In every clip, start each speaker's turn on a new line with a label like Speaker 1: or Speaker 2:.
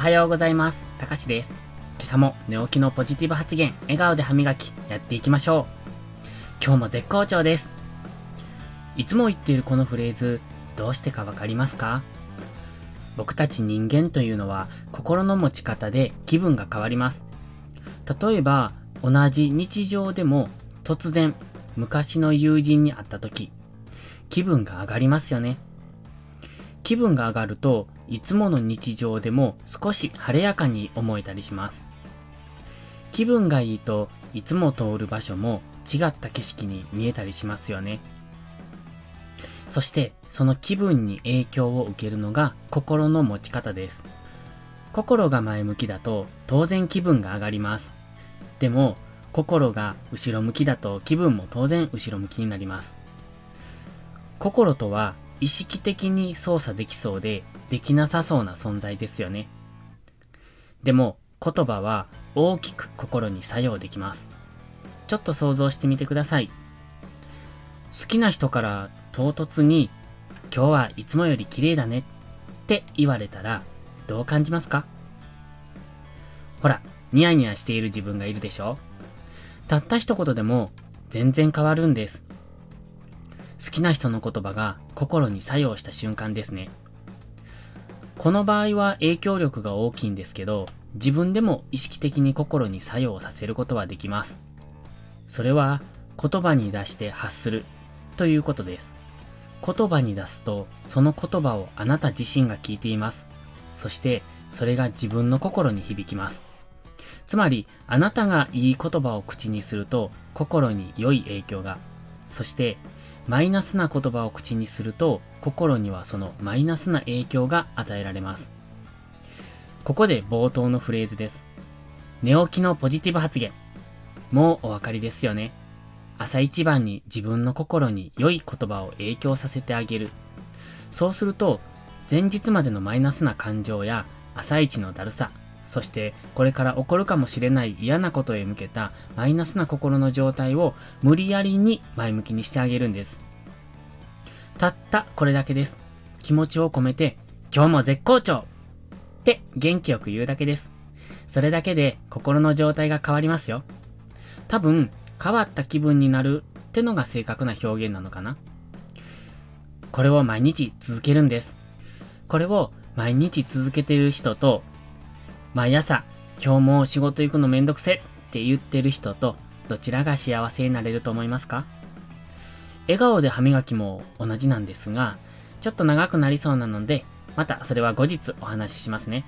Speaker 1: はようございます。たかしです。今朝も寝起きのポジティブ発言、笑顔で歯磨き、やっていきましょう。今日も絶好調です。いつも言っているこのフレーズ、どうしてかわかりますか？僕たち人間というのは心の持ち方で気分が変わります。例えば、同じ日常でも突然昔の友人に会った時、気分が上がりますよね。気分が上がるといつもの日常でも少し晴れやかに思えたりします。気分がいいといつも通る場所も違った景色に見えたりしますよね。そしてその気分に影響を受けるのが心の持ち方です。心が前向きだと当然気分が上がります。でも心が後ろ向きだと気分も当然後ろ向きになります。心とは意識的に操作できそうでできなさそうな存在ですよね。でも言葉は大きく心に作用できます。ちょっと想像してみてください。好きな人から唐突に今日はいつもより綺麗だねって言われたらどう感じますか？ほら、ニヤニヤしている自分がいるでしょ？たった一言でも全然変わるんです。好きな人の言葉が心に作用した瞬間ですね。この場合は影響力が大きいんですけど、自分でも意識的に心に作用させることはできます。それは言葉に出して発するということです。言葉に出すと、その言葉をあなた自身が聞いています。そして、それが自分の心に響きます。つまり、あなたがいい言葉を口にすると、心に良い影響が。そして、マイナスな言葉を口にすると、心にはそのマイナスな影響が与えられます。ここで冒頭のフレーズです。寝起きのポジティブ発言。もうお分かりですよね。朝一番に自分の心に良い言葉を影響させてあげる。そうすると、前日までのマイナスな感情や朝一のだるさ、そしてこれから起こるかもしれない嫌なことへ向けたマイナスな心の状態を無理やりに前向きにしてあげるんです。たったこれだけです。気持ちを込めて、今日も絶好調って元気よく言うだけです。それだけで心の状態が変わりますよ。多分、変わった気分になるってのが正確な表現なのかな。これを毎日続けるんです。これを毎日続けている人と、毎朝、今日も仕事行くのめんどくせって言ってる人と、どちらが幸せになれると思いますか？笑顔で歯磨きも同じなんですが、ちょっと長くなりそうなので、またそれは後日お話ししますね。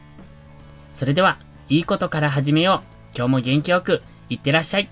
Speaker 1: それでは、いいことから始めよう。今日も元気よく、いってらっしゃい。